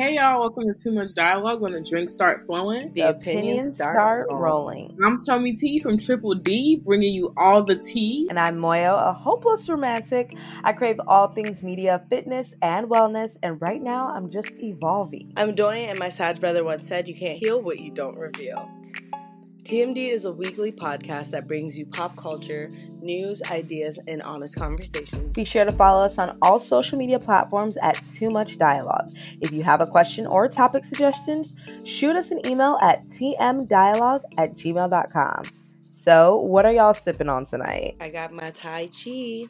Hey y'all, welcome to Too Much Dialogue when the drinks start flowing. The, opinions start rolling. I'm Tomie T from Triple D, bringing you all the tea. And I'm Moyo, a hopeless romantic. I crave all things media, fitness, and wellness, and right now I'm just evolving. I'm Doyin, and my Sag brother once said, You can't heal what you don't reveal. TMD is a weekly podcast that brings you pop culture, news, ideas, and honest conversations. Be sure to follow us on all social media platforms at Too Much Dialogue. If you have a question or topic suggestions, shoot us an email at tmdialogue at gmail.com. So, what are y'all sipping on tonight? I got my Tai Chi.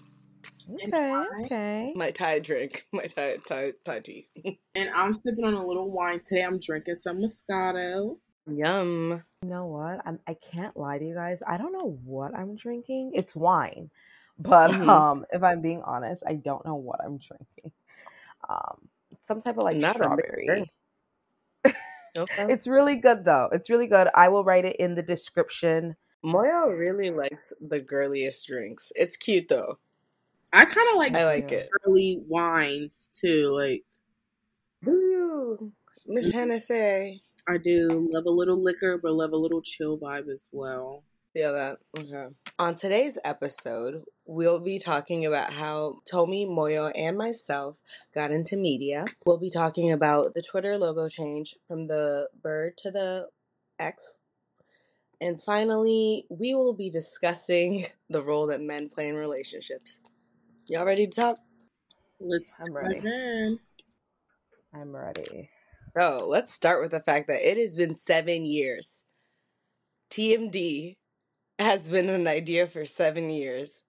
Okay, okay. My Thai drink. My Thai, Thai, Thai tea. and I'm sipping on a little wine today. I'm drinking some Moscato. Yum. You know what? I'm, I can't lie to you guys. I don't know what I'm drinking. It's wine, but Mhm. um, if I'm being honest, I don't know what I'm drinking. Um, some type of like Not a strawberry. Okay. It's really good though. It's really good. I will write it in the description. Moyo really likes the girliest drinks. It's cute though. I kind of like I like Yeah. it. early wines too. Like Do you, Miss Hennessy? I do love a little liquor, but love a little chill vibe as well. Feel that? Okay. On today's episode, we'll be talking about how Tomie, Moyo, and myself got into media. We'll be talking about the Twitter logo change from the bird to the X. And finally, we will be discussing the role that men play in relationships. Y'all ready to talk? Let's I'm ready. in. I'm ready. So let's start with the fact that it has been seven years. TMD has been an idea for seven years.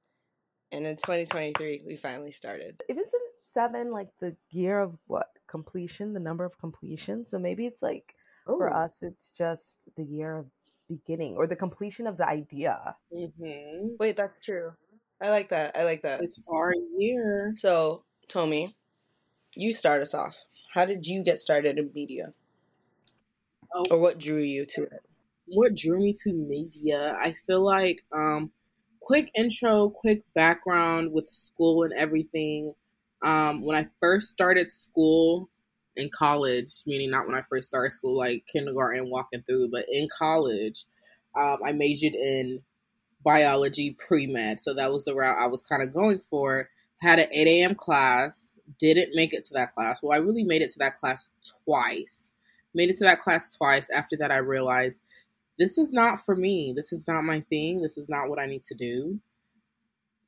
And in 2023, we finally started. If It isn't seven like the year of what completion, the number of completion. So maybe it's like for us, it's just the year of beginning or the completion of the idea. hmm Wait, that's true. I like that. I like that. It's our year. So, Tomie, you start us off. How did you get started in media? Oh, Or what drew you to it? what drew me to media i feel like um quick intro quick background with school and everything um when i first started school in college meaning not when i first started school like kindergarten walking through but in college um i majored in biology pre-med so that was the route i was kind of going for had an 8 a.m class didn't make it to that class well i really made it to that class twice made it to that class twice after that i realized this is not for me. This is not my thing. This is not what I need to do.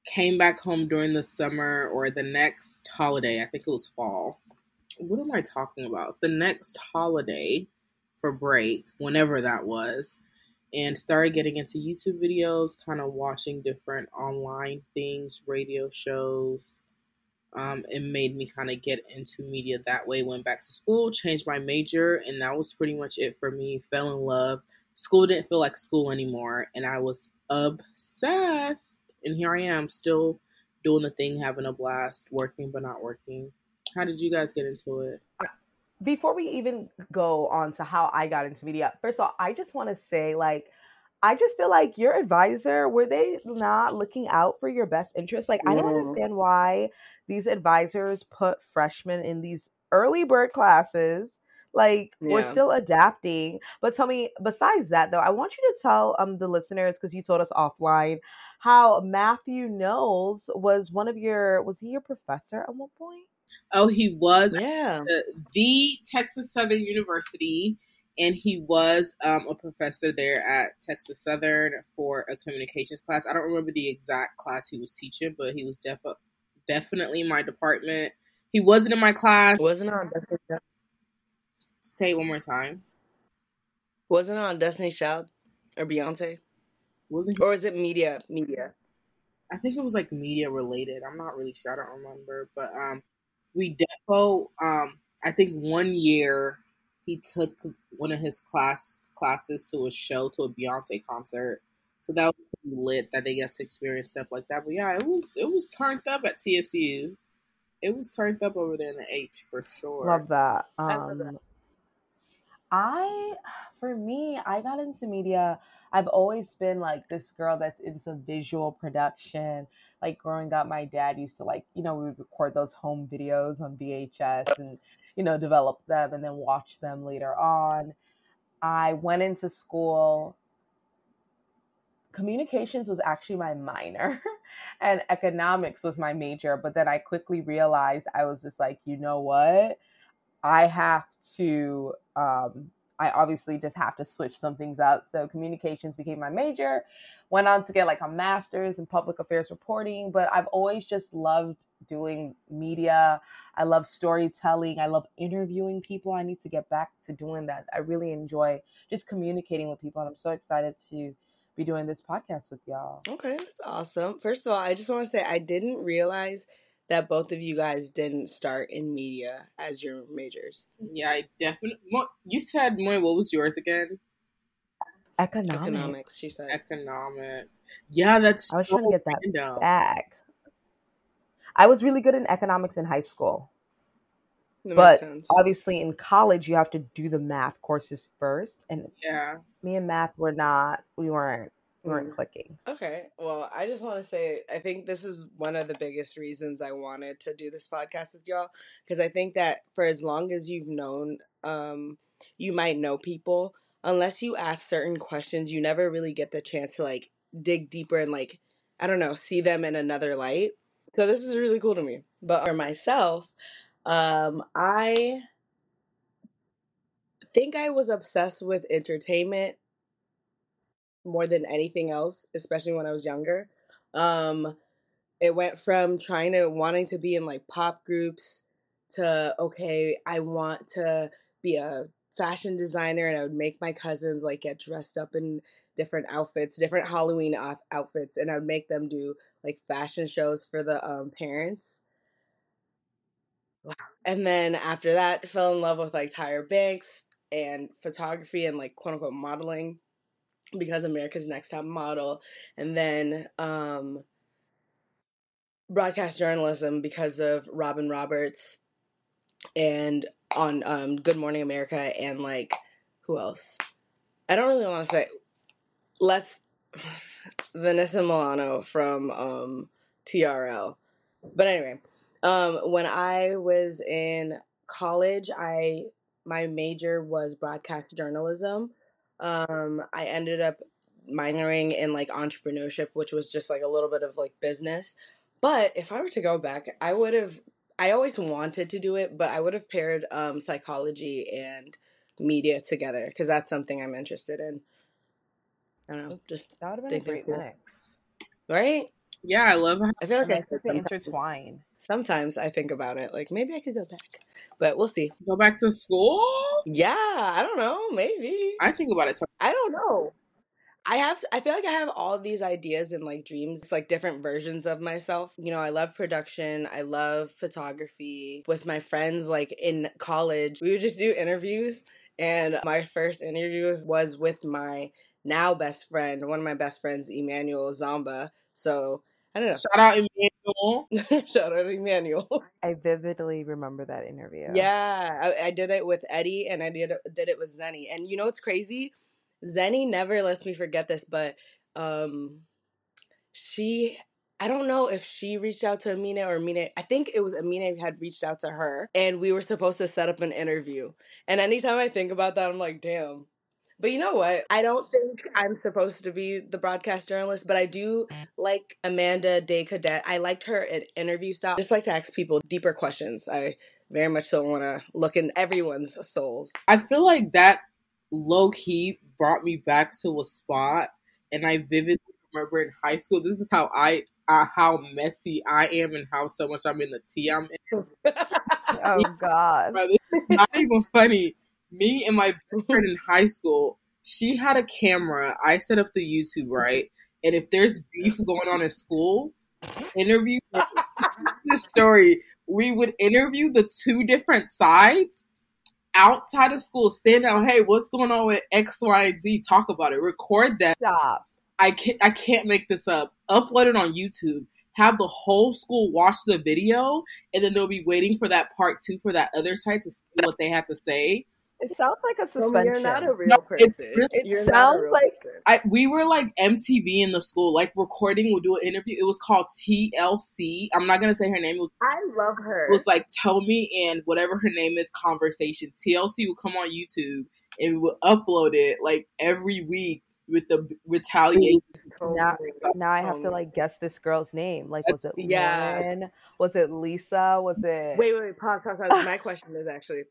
Came back home during the summer or the next holiday. I think it was fall. What am I talking about? The next holiday for break, whenever that was, and started getting into YouTube videos, kind of watching different online things, radio shows. Um, it made me kind of get into media that way. Went back to school, changed my major, and that was pretty much it for me. Fell in love school didn't feel like school anymore and i was obsessed and here i am still doing the thing having a blast working but not working how did you guys get into it before we even go on to how I got into media, first of all, I just want to say, like, I just feel like your advisor, were they not looking out for your best interest? Like, I don't Mhm. understand why these advisors put freshmen in these early bird classes. Like, we're still adapting. But tell me, besides that, though, I want you to tell um the listeners, because you told us offline, how Matthew Knowles was one of your, was he your professor at one point? oh he was Yeah. at the texas southern university and he was um, a professor there at texas southern for a communications class i don't remember the exact class he was teaching but he was def- definitely in my department he wasn't in my class Wasn't on Destiny Child? say it one more time Wasn't it on Destiny's Child or Beyonce? wasn't he Or is it media? Media. I think it was like media related. I'm not really sure. I don't remember. But um, we defo um, I think one year he took one of his class classes to a show to a Beyonce concert. So that was pretty lit that they got to experience stuff like that. But yeah, it was it was turned up at TSU. It was turned up over there in the H for sure. Love that. I love that. Um, I, for me, I got into media. I've always been like this girl that's into visual production. Like growing up, my dad used to like, you know, we would record those home videos on VHS and, you know, develop them and then watch them later on. I went into school. Communications was actually my minor and economics was my major. But then I quickly realized I was just like, you know what? I have to um, I obviously just have to switch some things up. So communications became my major. Went on to get like a master's in public affairs reporting, but I've always just loved doing media. I love storytelling. I love interviewing people. I need to get back to doing that. I really enjoy just communicating with people and I'm so excited to be doing this podcast with y'all. Okay, that's awesome. First of all, I just want to say I didn't realize that both of you guys didn't start in media as your majors. Yeah, I definitely. You said, Moy, what was yours again? Economics. Economics, she said. Economics. Yeah, that's. I was so trying to get that random. back. I was really good in economics in high school. That but obviously in college you have to do the math courses first and yeah me and math were not we weren't weren't clicking. Okay. Well, I just want to say I think this is one of the biggest reasons I wanted to do this podcast with y'all because I think that for as long as you've known um you might know people unless you ask certain questions you never really get the chance to like dig deeper and like I don't know, see them in another light. So this is really cool to me. But for myself, um I think I was obsessed with entertainment more than anything else, especially when I was younger. Um, it went from trying to wanting to be in like pop groups to okay, I want to be a fashion designer and I would make my cousins like get dressed up in different outfits, different Halloween off- outfits, and I would make them do like fashion shows for the um, parents. And then after that, fell in love with like Tyra Banks and photography and like quote unquote modeling because America's Next Top Model, and then um, broadcast journalism because of Robin Roberts, and on um, Good Morning America, and like who else? I don't really want to say less Vanessa Minnillo from um, TRL, but anyway, um, when I was in college, I my major was broadcast journalism um, I ended up minoring in like entrepreneurship, which was just like a little bit of like business. But if I were to go back, I would have. I always wanted to do it, but I would have paired um, psychology and media together because that's something I'm interested in. I don't know. Just that would have been a great mix, right? Yeah, I love. How I feel like I, I they intertwine. Sometimes I think about it, like maybe I could go back, but we'll see. Go back to school? Yeah, I don't know. Maybe I think about it. Sometimes. I don't know. I have I feel like I have all these ideas and like dreams, It's like different versions of myself. You know, I love production, I love photography. With my friends like in college, we would just do interviews and my first interview was with my now best friend, one of my best friends, Emmanuel Zamba. So I don't know. Shout out Emmanuel. Shout out Emmanuel. I vividly remember that interview. Yeah, I, I, did it with Eddie and I did did it with Zenny. And you know what's crazy? Zenny never lets me forget this, but um, she I don't know if she reached out to Amina or Amina. I think it was Amina had reached out to her, and we were supposed to set up an interview. And anytime I think about that, I'm like, damn, but you know what? I don't think I'm supposed to be the broadcast journalist, but I do like Amanda de Cadenet. I liked her at interview style. I just like to ask people deeper questions. I very much don't want to look in everyone's souls. I feel like that low key brought me back to a spot, and I vividly remember in high school. This is how I uh, how messy I am and how so much I'm in the tea I'm in. oh God! Bro, this is not even funny me and my friend in high school, she had a camera. I set up the YouTube, right? And if there's beef going on in school, interview this story. We would interview the two different sides outside of school, stand out, hey, what's going on with X, Y, and Z? Talk about it. Record that. Stop. I can't I can't make this up. Upload it on YouTube. Have the whole school watch the video, and then they'll be waiting for that part two for that other side to see what they have to say It sounds like a suspension. You're not a real No, person. it's really- It You're sounds real like- person. I we were like MTV in the school, like recording. We'll do an interview. It was called TLC. I'm not gonna say her name. It was I love her. it was like tell me and whatever her name is conversation. TLC would come on YouTube and we would upload it like every week with the retaliation. Now, now I have to like guess this girl's name. Like, was it yeah. Lauren? Was it Lisa? Was it? Wait, wait, wait, pause, pause, pause. My question is actually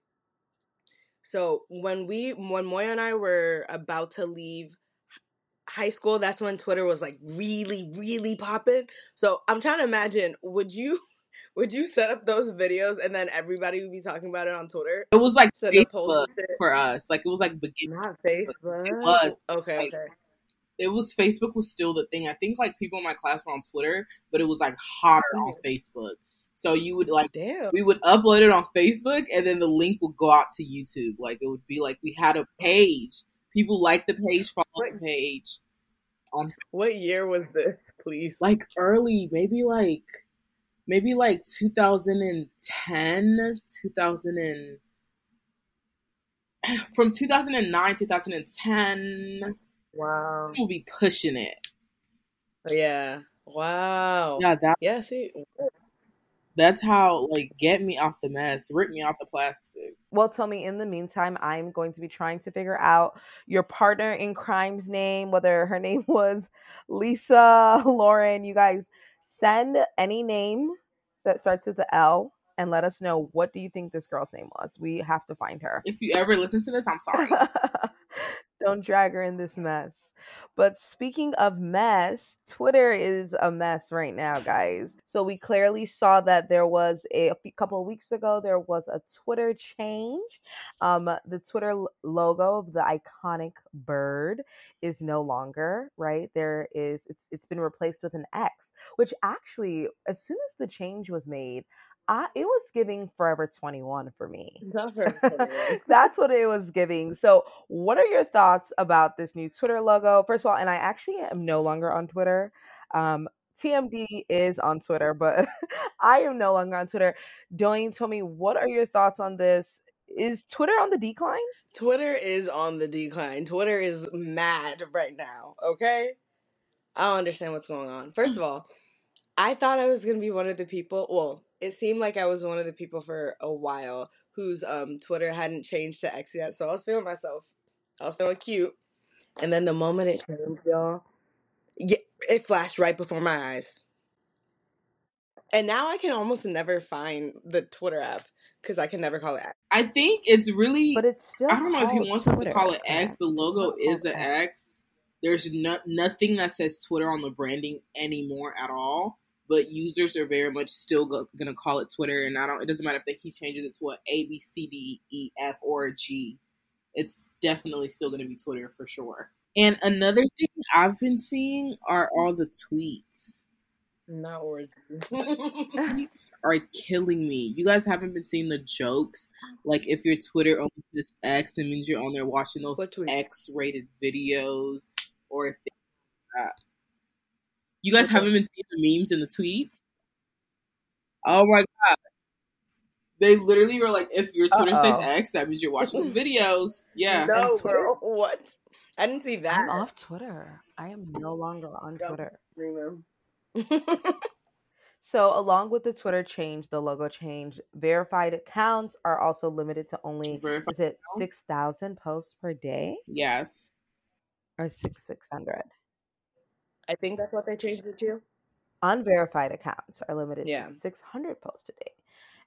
so when we when Moyo and I were about to leave high school, that's when Twitter was like really, really popping. So I'm trying to imagine, would you would you set up those videos and then everybody would be talking about it on Twitter? It was like of Facebook for us. Like it was like beginning. Not Facebook. It was. Okay, Like, okay. It was Facebook was still the thing. I think like people in my class were on Twitter, but it was like hotter on mm. Facebook. So you would like Damn. we would upload it on Facebook and then the link would go out to YouTube. Like it would be like we had a page. People like the page, follow What- the page. On What year was this, please? like early, maybe like maybe like 2010, 2000 and from 2009 2010 wow. we'll be pushing it Yeah. Wow. yeah that Yeah, see, that's how like get me off the mess rip me off the plastic Well, tell me. In the meantime, I'm going to be trying to figure out your partner in crime's name, whether her name was Lisa, Lauren. You guys send any name that starts with the L and let us know what do you think this girl's name was. We have to find her. if you ever listen to this i'm sorry Don't drag her in this mess. But speaking of mess, Twitter is a mess right now, guys. So we clearly saw that there was a, a couple of weeks ago there was a Twitter change. Um, the Twitter logo of the iconic bird is no longer right. There is it's it's been replaced with an X, which actually, as soon as the change was made, I it was giving Forever Twenty One for me. not for everyone. That's what it was giving. So, what are your thoughts about this new Twitter logo? First of all, and I actually am no longer on Twitter. Um, TMD is on Twitter, but I am no longer on Twitter. Doyin, tell me, what are your thoughts on this? Is Twitter on the decline? Twitter is on the decline. Twitter is mad right now, okay? I don't understand what's going on. First of all, I thought I was going to be one of the people, well, it seemed like I was one of the people for a while whose um Twitter hadn't changed to X yet, so I was feeling myself. I was feeling cute. And then the moment it changed, y'all, yeah, it flashed right before my eyes. And now I can almost never find the Twitter app because I can never call it. i think it's really But it's still. I don't know if he called wants us to Twitter. call it X. The logo It's not is an called X. There's no, nothing that says Twitter on the branding anymore at all. But users are very much still go, gonna call it Twitter, and I don't. It doesn't matter if they, he changes it to a A B C D E F or a G. It's definitely still gonna be Twitter for sure. And another thing I've been seeing are all the tweets. Not origin. tweets are killing me. You guys haven't been seeing the jokes. Like if your Twitter owns this X, it means you're on there watching those X-rated videos or things like that. You guys haven't been seeing the memes and the tweets. Oh my god! They literally were like, if your Twitter Uh-oh. says X, that means you're watching the videos. Yeah. No, girl. What? I didn't see that. I'm off Twitter. I am no longer on Yep. Twitter. So, along with the Twitter change, the logo change, verified accounts are also limited to only Verified is it accounts? six thousand posts per day Yes. or six six hundred? I think that's what they changed it to. Unverified accounts are limited Yeah. to six hundred posts a day,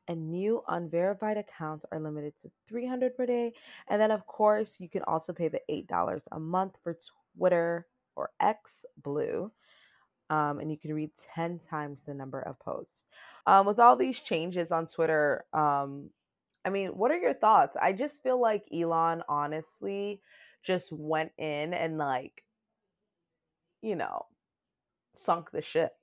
and new unverified accounts are limited to three hundred per day. And then, of course, you can also pay the eight dollars a month for Twitter or X Blue, um, and you can read ten times the number of posts. Um, with all these changes on Twitter, um, I mean, what are your thoughts? I just feel like Elon, honestly, just went in and like, you know, sunk the ship.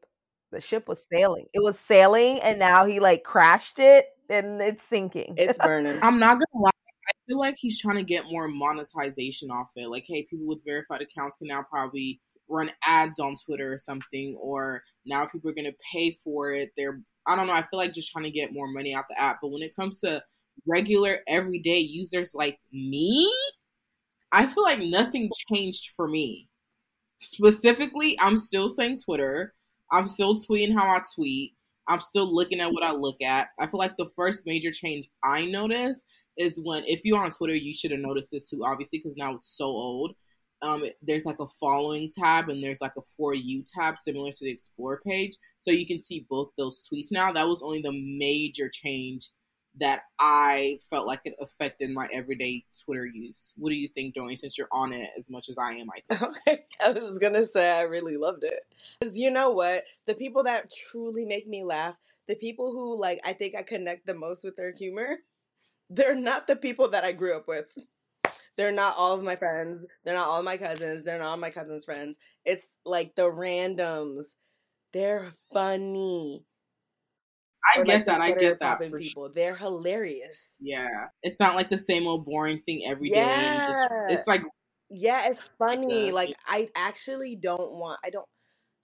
The ship was sailing. It was sailing, and now he like crashed it, and it's sinking. It's burning. I'm not gonna lie. I feel like he's trying to get more monetization off it. Like, hey, people with verified accounts can now probably run ads on Twitter or something, or now people are gonna pay for it. They're I don't know. I feel like just trying to get more money out the app. But when it comes to regular everyday users like me, I feel like nothing changed for me. Specifically, I'm still saying Twitter. I'm still tweeting how I tweet. I'm still looking at what I look at. I feel like the first major change I noticed is when, if you're on Twitter, you should have noticed this too, obviously, because now it's so old. Um, there's like a following tab and there's like a for you tab similar to the explore page, so you can see both those tweets now. That was only the major change that I felt like it affected my everyday Twitter use. What do you think, Dorian, since you're on it as much as I am? I think. Okay. I was going to say I really loved it. Because you know what? The people that truly make me laugh, the people who, like, I think I connect the most with their humor, they're not the people that I grew up with. They're not all of my friends. They're not all of my cousins. They're not all my cousins' friends. It's like the randoms. They're funny. I Or, get like, that. I get that for people. They're hilarious. Yeah, it's not like the same old boring thing every day. and Just, Yeah. it's like Yeah, it's funny. Like I actually don't want. I don't.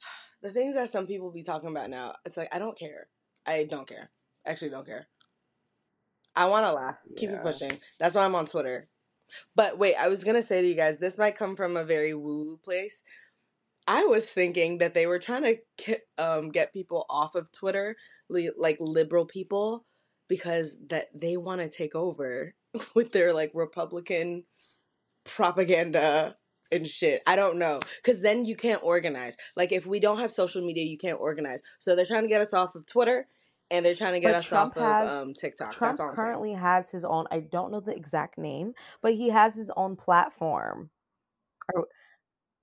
The things that some people be talking about now, it's like I don't care. I don't care. Actually, don't care. I want to laugh. Keep it pushing. That's why I'm on Twitter. But wait, I was gonna say to you guys, this might come from a very woo place. I was thinking that they were trying to get, um, get people off of Twitter, li- like liberal people, because that they want to take over with their like Republican propaganda and shit. I don't know, because then you can't organize. Like if we don't have social media, you can't organize. So they're trying to get us off of Twitter, and they're trying to get But us Trump off has- of um, TikTok. Trump That's all I'm saying. currently has his own. I don't know the exact name, but he has his own platform.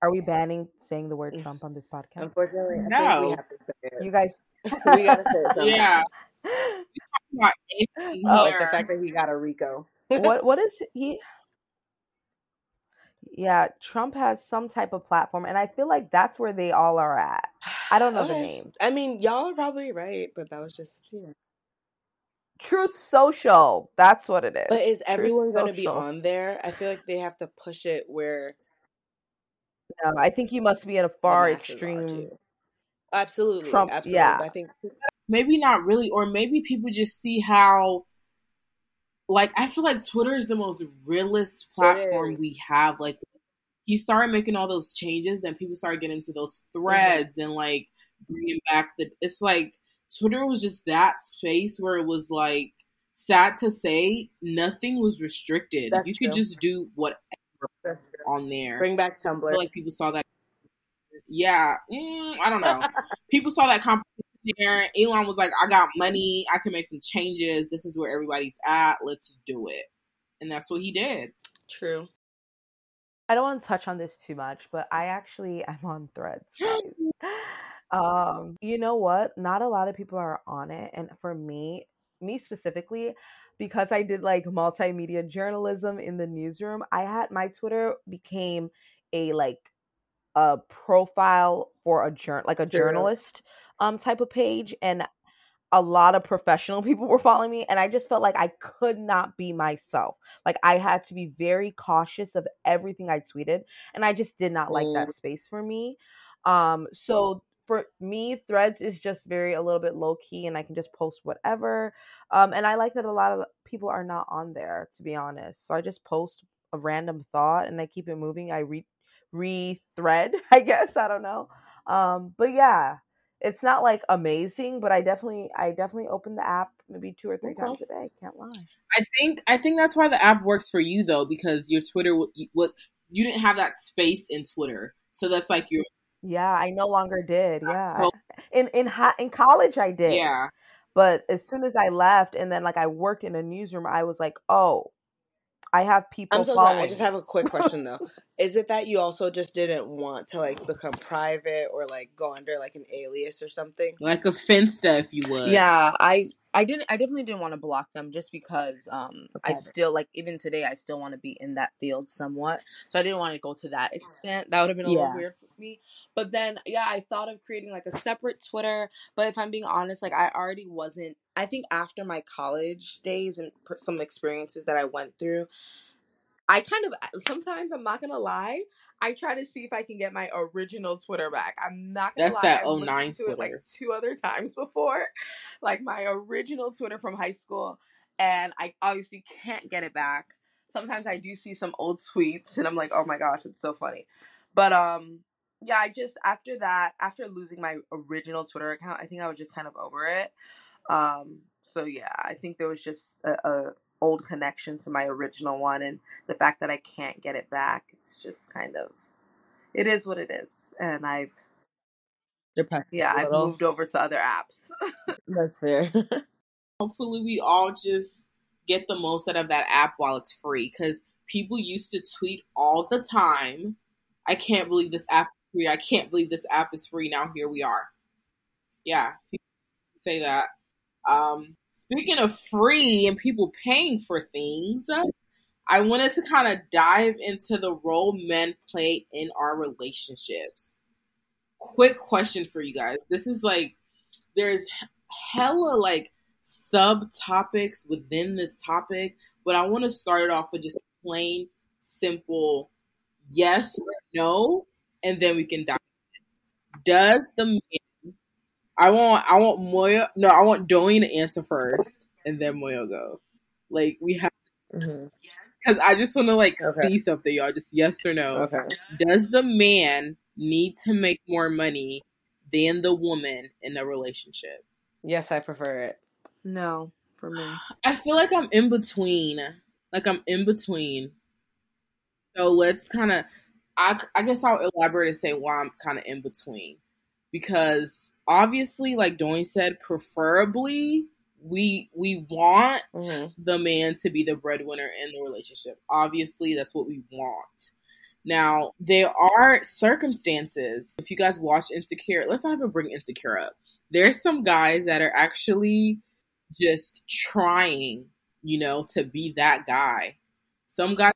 Are we banning saying the word. Trump on this podcast? Unfortunately, I think No. we have to say it. You guys, we gotta say it. sometimes. Yeah. not Oh. like the fact that he got a RICO. what what is he? Yeah, Trump has some type of platform, and I feel like that's where they all are at. I don't know the Okay. name. I mean, y'all are probably right, but that was just you know. Truth Social. That's what it is. But is everyone going to be on there? I feel like they have to push it where No, I think you must be in a far masses extreme. Absolutely, Trump- absolutely. yeah. I think maybe not really, or maybe people just see how. Like I feel like Twitter is the most realist platform we have. Like you started making all those changes, then people started getting into those Mm-hmm. threads and like bringing back the. It's like Twitter was just that space where it was like sad to say nothing was restricted. That's you could true. just do whatever that's true. On there. bring back I Tumblr. feel like people saw that. Yeah, mm, I don't know. people saw that competition there. Elon was like, "I got money. I can make some changes. This is where everybody's at. Let's do it." And that's what he did. True. I don't want to touch on this too much, but I actually I'm on Threads. um, you know what? Not a lot of people are on it, and for me, me specifically, because I did like multimedia journalism in the newsroom, I had my Twitter became a like a profile for a jour like a journalist um type of page, and a lot of professional people were following me, and I just felt like I could not be myself. Like I had to be very cautious of everything I tweeted, and I just did not like that space for me. Um, so for me, Threads is just very a little bit low key, and I can just post whatever. Um, and I like that a lot of people are not on there, to be honest. So I just post a random thought and I keep it moving. I re re thread, I guess. I don't know. Um, but yeah, it's not like amazing, but I definitely I definitely open the app maybe two or three Okay. times a day. Can't lie. I think I think that's why the app works for you though, because your Twitter what you didn't have that space in Twitter, so that's like your Yeah, I no longer did. Yeah, So- in in hi- in college I did. yeah. But as soon as I left, and then like I worked in a newsroom, I was like, oh, I have people. I'm so sorry. I just have a quick question though. Is it that you also just didn't want to like become private or like go under like an alias or something? Like a Finsta, if you would. Yeah, I I didn't I definitely didn't want to block them just because um I still like even today I still want to be in that field somewhat. So I didn't want to go to that extent. That would have been a Yeah. little weird for me. But then yeah, I thought of creating like a separate Twitter, but if I'm being honest, like I already wasn't I think after my college days and per- some experiences that I went through, I kind of sometimes I'm not gonna lie. I try to see if I can get my original Twitter back. I'm not gonna That's lie. that I've 09 into it like two other times before, like my original Twitter from high school, and I obviously can't get it back. Sometimes I do see some old tweets and I'm like, oh my gosh, it's so funny. But um yeah, I just after that, after losing my original Twitter account, I think I was just kind of over it. Um so yeah, I think there was just a, a old connection to my original one and the fact that I can't get it back, it's just kind of it is what it is. And I've yeah, I've little. moved over to other apps. That's fair. Hopefully, we all just get the most out of that app while it's free because people used to tweet all the time. I can't believe this app is free. I can't believe this app is free. Now here we are. Yeah, people used to say that. Um, speaking of free and people paying for things, I wanted to kind of dive into the role men play in our relationships. Quick question for you guys. This is like, there's hella like subtopics within this topic, but I want to start it off with just plain, simple yes or no, and then we can dive. in. Does the man? I want I want Moyo. No, I want Doyin to answer first, and then Moyo go. Like we have Mhm. because I just want to like Okay. see something, y'all. Just yes or no. Okay. Does the man need to make more money than the woman in a relationship? Yes, I prefer it. no, for me. I feel like I'm in between. Like I'm in between. So let's kind of. I I guess I'll elaborate and say why I'm kind of in between, because obviously, like Doyin said, preferably we we want Mhm. the man to be the breadwinner in the relationship. Obviously, that's what we want. Now, there are circumstances. If you guys watch Insecure, let's not even bring Insecure up. There's some guys that are actually just trying, you know, to be that guy. Some guys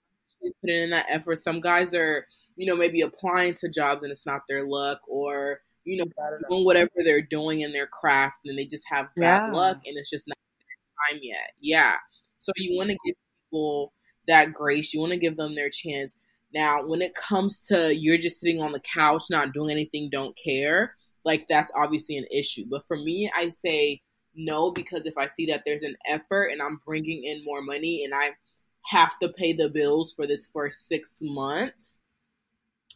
put in that effort. Some guys are, you know, maybe applying to jobs and it's not their luck, or you know, doing whatever they're doing in their craft and they just have bad Yeah. luck and it's just not their time yet. Yeah. So you want to give people that grace. You want to give them their chance. Now, when it comes to you're just sitting on the couch, not doing anything, don't care, like that's obviously an issue. But for me, I say no because if I see that there's an effort and I'm bringing in more money and I have to pay the bills for this first six months,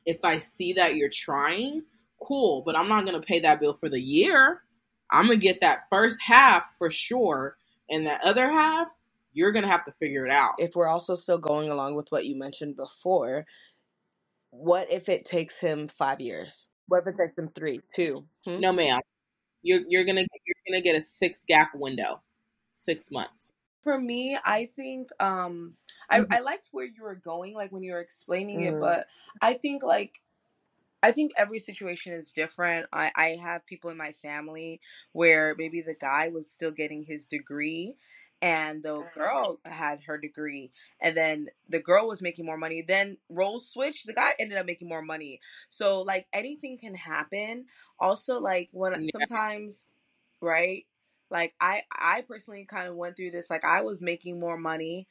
if I see that you're trying, cool, but I'm not going to pay that bill for the year. I'm going to get that first half for sure. And that other half, you're going to have to figure it out. If we're also still going along with what you mentioned before, what if it takes him five years? What if it takes him three, two? Hmm? No, ma'am. You're, you're going to you're gonna get a six gap window, six months. For me, I think um I, Mhm. I liked where you were going, like when you were explaining it, Mhm. but I think like I think every situation is different. I, I have people in my family where maybe the guy was still getting his degree and the girl had her degree and then the girl was making more money then roles switched the guy ended up making more money so like anything can happen also like when Yeah. sometimes right like i i personally kind of went through this like i was making more money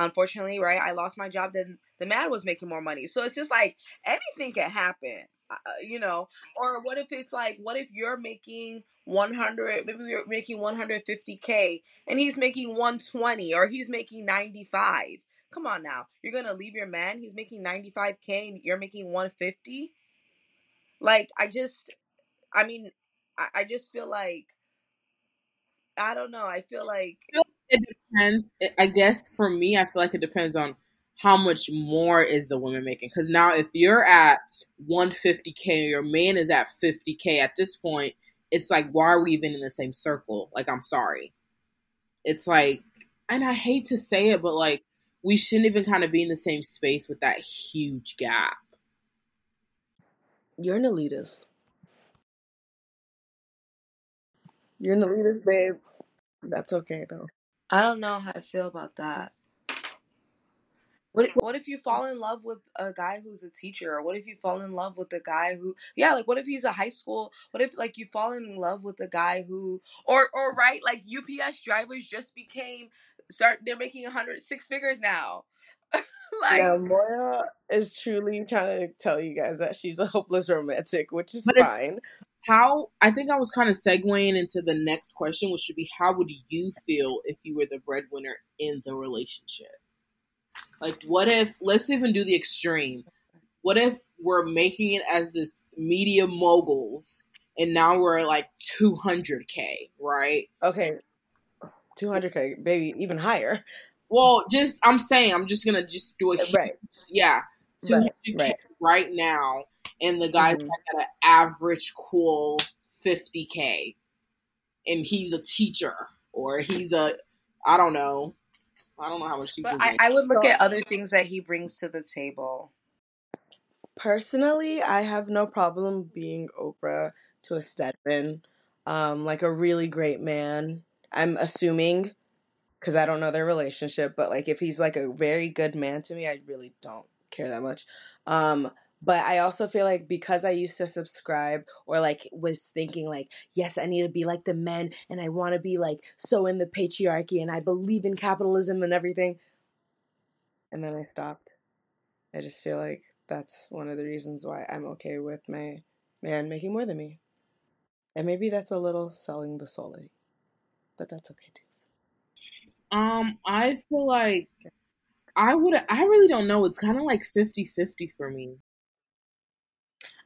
unfortunately right i lost my job then the man was making more money. So it's just like anything can happen uh, you know? Or what if it's like what if you're making 100 maybe you're making 150k and he's making 120 or he's making 95 come on now. You're gonna leave your man? He's making 95k and you're making 150 like i just i mean i, I just feel like i don't know i feel like depends. I guess for me, I feel like it depends on how much more is the woman making. Because now, if you're at 150k, your man is at 50k. At this point, it's like, why are we even in the same circle? Like, I'm sorry. It's like, and I hate to say it, but like, we shouldn't even kind of be in the same space with that huge gap. You're an elitist. You're an elitist, babe. That's okay though. I don't know how I feel about that. What if, what if you fall in love with a guy who's a teacher, or what if you fall in love with a guy who, yeah, like what if he's a high school? What if like you fall in love with a guy who, or or right, like UPS drivers just became start they're making a hundred six figures now, like yeah, Moyo is truly trying to tell you guys that she's a hopeless romantic, which is But it's- fine. How I think I was kind of segueing into the next question, which should be how would you feel if you were the breadwinner in the relationship? Like, what if, let's even do the extreme. What if we're making it as this media moguls and now we're like 200K, right? Okay. 200K, baby, even higher. Well, just, I'm saying, I'm just going to just do a huge, Right. yeah, 200K Right, right. right now. And the guy's Mhm. like at an average cool 50K. And he's a teacher or he's a, I don't know. I don't know how much teachers But I. I would look So- at other things that he brings to the table. Personally, I have no problem being Oprah to a Stedman. Um, like a really great man. I'm assuming because I don't know their relationship, but like if he's like a very good man to me, I really don't care that much. Um, but I also feel like because I used to subscribe or like was thinking like, yes, I need to be like the men and I want to be like so in the patriarchy and I believe in capitalism and everything. And then I stopped. I just feel like that's one of the reasons why I'm okay with my man making more than me. And maybe that's a little selling the soul, but that's okay too. Um, I feel like I would. I really don't know. It's kind of like 50-50 for me.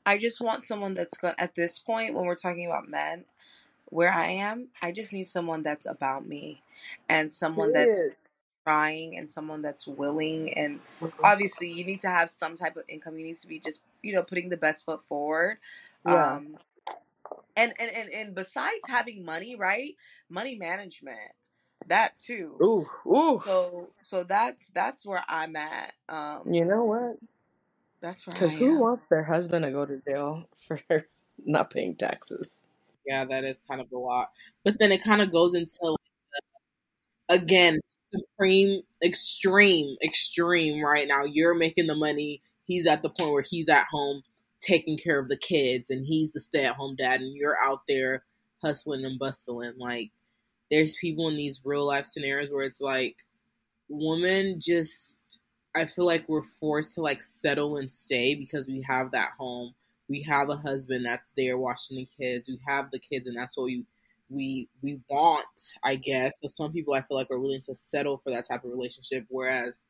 I just want someone that's good at this point when we're talking about men, where I am, I just need someone that's about me and someone that's trying and someone that's willing and obviously you need to have some type of income. You need to be just, you know, putting the best foot forward. Yeah. Um and, and, and, and besides having money, right? Money management. That too. Ooh, ooh. So so that's that's where I'm at. Um You know what? That's where I Because who am. wants their husband to go to jail for not paying taxes? Yeah, that is kind of a lot. But then it kind of goes into like, the- again supreme, extreme, extreme. Right now, you're making the money. He's at the point where he's at home taking care of the kids, and he's the stay-at-home dad, and you're out there hustling and bustling. Like, there's people in these real life scenarios where it's like, women just. I feel like we're forced to like settle and stay because we have that home we have a husband that's there watching the kids. We have the kids, and that's what we we we want, I guess. So some people I feel like are willing to settle for that type of relationship, whereas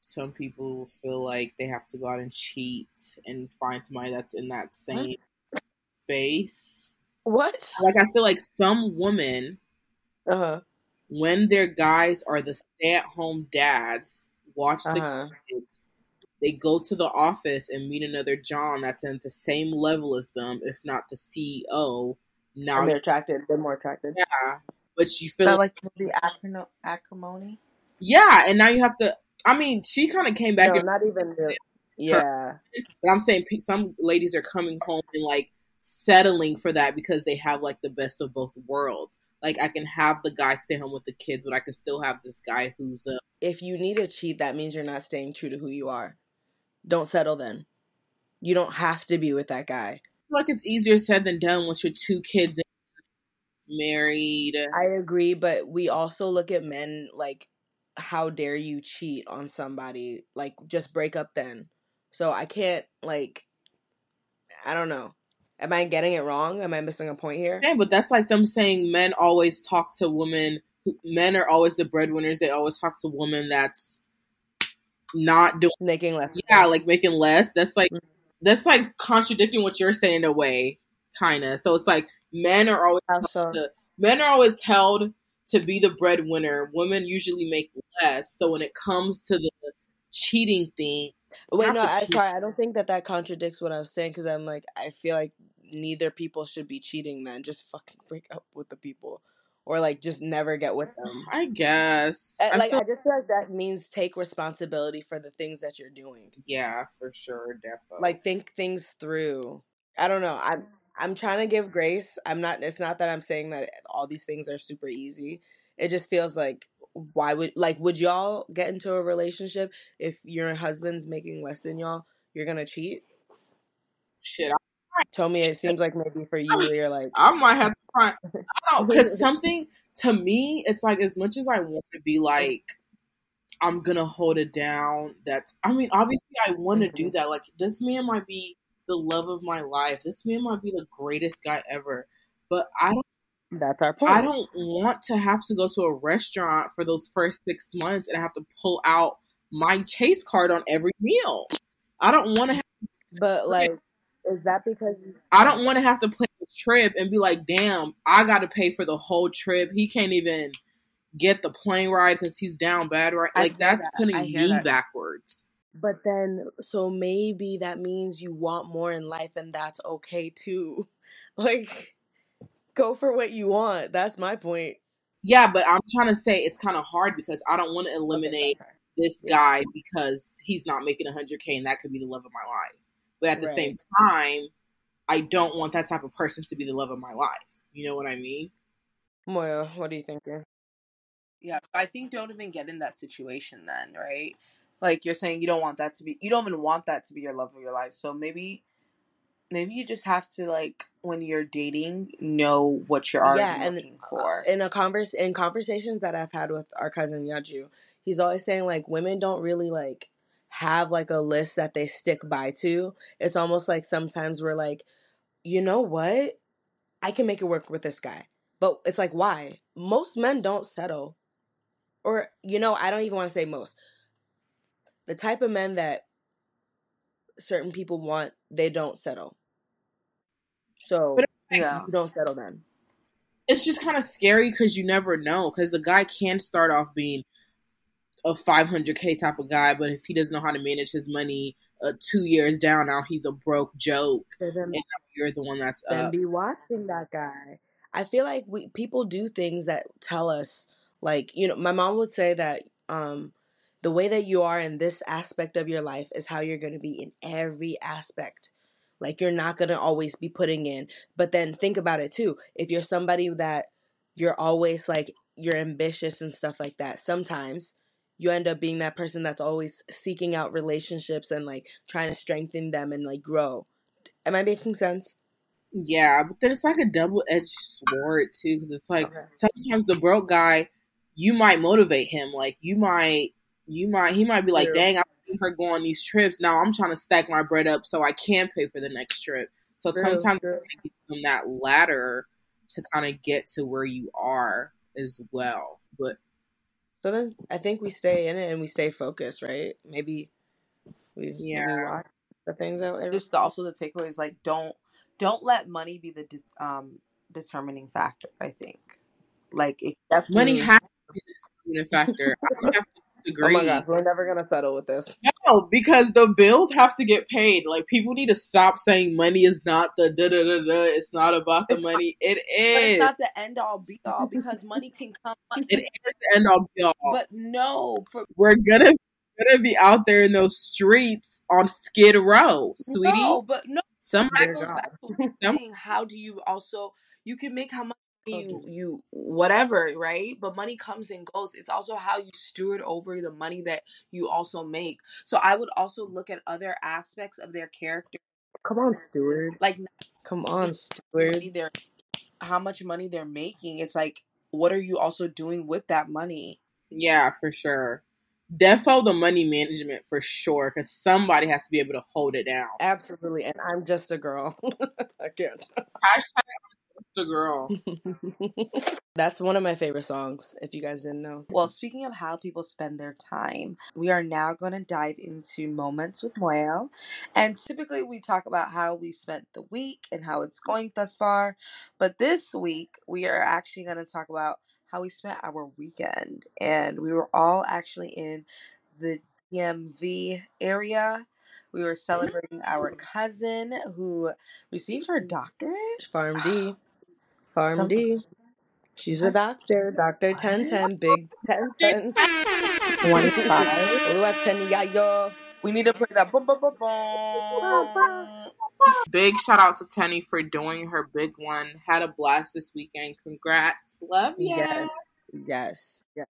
some people feel like they have to go out and cheat and find somebody that's in that same space. What? Like I feel like some women, Uh huh. when their guys are the stay-at-home dads, watch the Uh huh. kids. They go to the office and meet another John that's at the same level as them, if not the CEO. Now, And they're attracted. They're more attracted. yeah, but you Is feel that like, like the acronym acrimony? yeah, and now you have to. I mean, she kind of came back, No, and, not even. The, yeah. but I'm saying some ladies are coming home and like settling for that because they have like the best of both worlds. Like I can have the guy stay home with the kids, but I can still have this guy who's a If you need to cheat, that means you're not staying true to who you are. Don't settle then. You don't have to be with that guy. Like it's easier said than done once you're two kids married. I agree, but we also look at men like, how dare you cheat on somebody? Like, just break up then. So I can't, like, I don't know. Am I getting it wrong? Am I missing a point here? Yeah, but that's like them saying men always talk to women. Men are always the breadwinners. They always talk to women that's not doing. Making less. Yeah, like making less. That's like Mhm. that's like contradicting what you're saying in a way, kind of. So it's like men are always so? to, men are always held to be the breadwinner. Women usually make less. So when it comes to the cheating thing, Wait, Not no, the I cheat- sorry. I don't think that that contradicts what I was saying because I'm like, I feel like neither people should be cheating. Then just fucking break up with the people, or like just never get with them. I guess, Uh, I like feel- I just feel like that means take responsibility for the things that you're doing. yeah, for sure, definitely. Like think things through. I don't know. I'm I'm trying to give grace. I'm not. It's not that I'm saying that all these things are super easy. It just feels like why would like would y'all get into a relationship if your husband's making less than y'all? You're gonna cheat. shit. Tell me, it seems like maybe for you, you're like, I might have to find. I don't because something to me, it's like as much as I want to be like, I'm gonna hold it down. That's I mean, obviously, I want to do Mhm. that. Like this man might be the love of my life. This man might be the greatest guy ever, but I don't. That's our point. I don't want to have to go to a restaurant for those first six months and I have to pull out my chase card on every meal. I don't want to. Have, but like, is that because I don't want to have to plan a trip and be like, damn, I got to pay for the whole trip. He can't even get the plane ride because he's down bad right. Like that's that. putting you that. backwards. But then, so maybe that means you want more in life, and that's okay too. Like, go for what you want. That's my point. Yeah, but I'm trying to say it's kind of hard because I don't want to eliminate this Yeah. guy because he's not making 100k and that could be the love of my life. But at the Right. same time, I don't want that type of person to be the love of my life. You know what I mean? Moyo, what do you think? Yeah, so I think don't even get in that situation then, right? Like you're saying you don't want that to be you don't even want that to be your love of your life. So maybe maybe you just have to like when you're dating know what you're already Yeah, and looking for. in a converse in conversations that I've had with our cousin Yaju, he's always saying like women don't really like have like a list that they stick by to. It's almost like sometimes we're like, you know what? I can make it work with this guy. But it's like why? Most men don't settle. Or you know, I don't even want to say most. The type of men that certain people want, they don't settle. So But yeah. you don't settle then. It's just kind of scary because you never know. Because the guy can start off being a 500k type of guy, but if he doesn't know how to manage his money, uh, two years down now he's a broke joke, So then and you're the one that's then up. be watching that guy. I feel like we people do things that tell us like you know my mom would say that um the way that you are in this aspect of your life is how you're going to be in every aspect. Like you're not going to always be putting in. But then think about it too. If you're somebody that you're always like you're ambitious and stuff like that, sometimes you end up being that person that's always seeking out relationships and like trying to strengthen them and like grow. Am I making sense? Yeah, but then it's like a double edged sword too, because it's like Okay. sometimes the broke guy, you might motivate him. Like you might, you might, he might be like, True. "Dang, I'm seeing her go on these trips. Now I'm trying to stack my bread up so I can pay for the next trip." So True, sometimes true. it gives them that ladder to kind of get to where you are as well. But So then I think we stay in it and we stay focused, right? Maybe we, we Yeah. watch the things that every- Just the, also the takeaway is like don't don't let money be the de- um determining factor, I think. Like it definitely money has to be the determining factor. I don't have to Oh my gosh, we're never gonna settle with this. No, because the bills have to get paid. Like people need to stop saying money is not the da da da da. It's not about the It's money. It but it's not the end all be all because money can come It is the end all be all. but no for We're gonna gonna be out there in those streets on Skid Row, sweetie. no but no Somebody, goes back to what you're Some- saying. How do you also you can make how much you you whatever, right? But money comes and goes. It's also how you steward over the money that you also make. So I would also look at other aspects of their character, Come on, steward like Come on, steward they're how much money they're making. It's like what are you also doing with that money? yeah, for sure. Defo the money management for sure, because somebody has to be able to hold it down. Absolutely, and I'm just a girl. I can't. Hashtag I'm just a girl. That's one of my favorite songs. If you guys didn't know. Well, speaking of how people spend their time, we are now going to dive into moments with Moelle. And typically we talk about how we spent the week and how it's going thus far. But this week, we are actually going to talk about how we spent our weekend. And we were all actually in the DMV area. We were mm-hmm. celebrating our cousin who received her doctorate. Pharm D. Pharm Some- D. She's a doctor. Doctor What? 1010. Big 1010. 25. Ooh, I tell ya, yo. We need to play that. Boom, boom, boom, boom. Big shout out to Tenny for doing her big one. Had a blast this weekend. Congrats. Love ya. Yes. Yes. yes.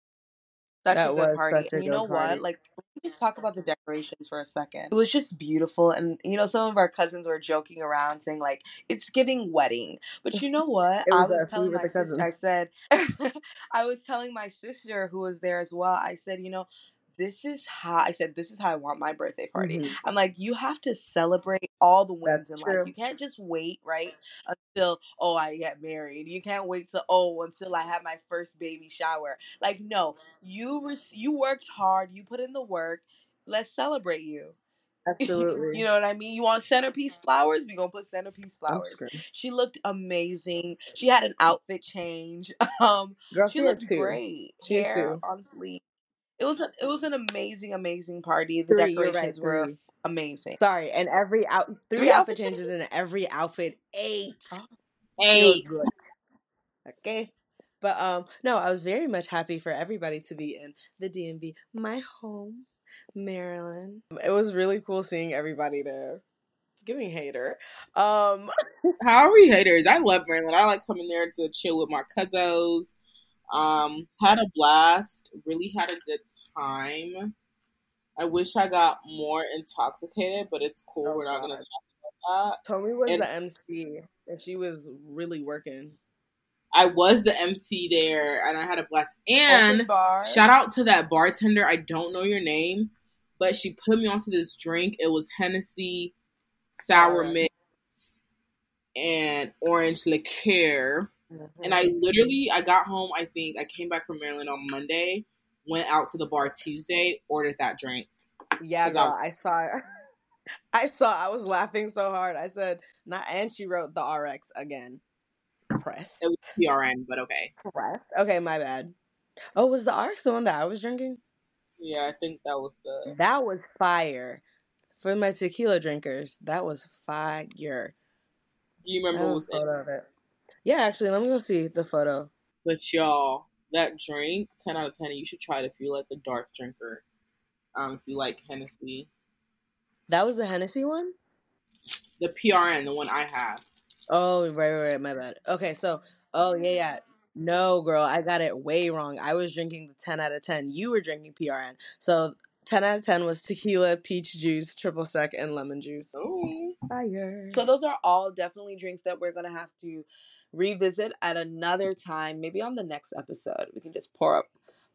Such That a was good party. And you know good party. what? Like, let me just talk about the decorations for a second. It was just beautiful. And, you know, some of our cousins were joking around saying, like, it's giving wedding. But you know what? It I was was telling my sister, I said, I was telling my sister who was there as well, I said, you know, this is how I said this is how I want my birthday party. Mhm. I'm like, you have to celebrate all the wins That's in true. life. You can't just wait, right? Until oh I get married. You can't wait to oh until I have my first baby shower. Like no, you rec- you worked hard. You put in the work. Let's celebrate you. Absolutely. You know what I mean? You want centerpiece flowers? We gonna put centerpiece flowers. She looked amazing. She had an outfit change. Um, Girl, she she looked great. She Hair on fleek. It was a, it was an amazing, amazing party. The Three, you're right, decorations were three. amazing. Sorry, and every out three, Three outfit outfit changes and every outfit eight. Oh. Hey, Feels good. Okay. But um no, I was very much happy for everybody to be in the DMV, my home, Maryland. It was really cool seeing everybody there. It's giving hater. Um how are we haters? I love Maryland. I like coming there to chill with my cousins. Um, had a blast. Really had a good time. I wish I got more intoxicated, but it's cool. Oh, We're not gonna talk about that. Tomie was And- the MC and she was really working. I was the MC there, and I had a blast. And shout out to that bartender. I don't know your name, but she put me onto this drink. It was Hennessy, sour mix, and orange liqueur. Mm-hmm. And I literally, I got home. I think I came back from Maryland on Monday, went out to the bar Tuesday, ordered that drink. Yeah, girl, I- I saw I saw I was laughing so hard. I said, not and she wrote the RX again. Press. It was PRN, but okay. Press. Okay, my bad. Oh, was the RX the one that I was drinking? Yeah, I think that was the. That was fire. For my tequila drinkers, that was fire. Do you remember what was in? of it. Yeah, actually, let me go see the photo. But y'all, that drink, ten out of ten. You should try it if you like a dark drinker. Um, if you like Hennessy, That was the Hennessy one? the PRN, the one I have. Oh, right, right, right. My bad. Okay, so, oh, yeah, yeah. No, girl, I got it way wrong. I was drinking the 10 out of 10. You were drinking PRN. So, 10 out of 10 was tequila, peach juice, triple sec, and lemon juice. Oh, Fire. So those are all definitely drinks that we're gonna have to revisit at another time, maybe on the next episode. We can just pour up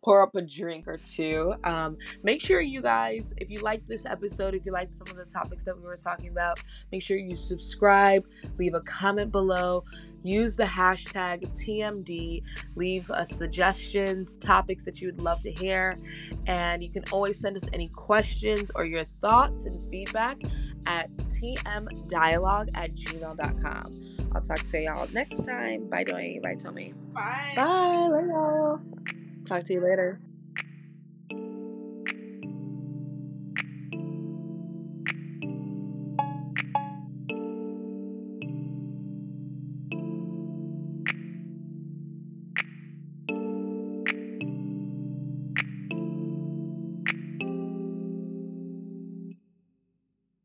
pour up a drink or two. Um, make sure you guys, if you like this episode, if you like some of the topics that we were talking about, make sure you subscribe, leave a comment below, use the hashtag TMD, leave us suggestions, topics that you would love to hear, and you can always send us any questions or your thoughts and feedback at tmdialogue at gmail.com. I'll talk to y'all next time. Bye, Doy. Bye, Tomie. bye. Bye. Love y'all. Talk to you later.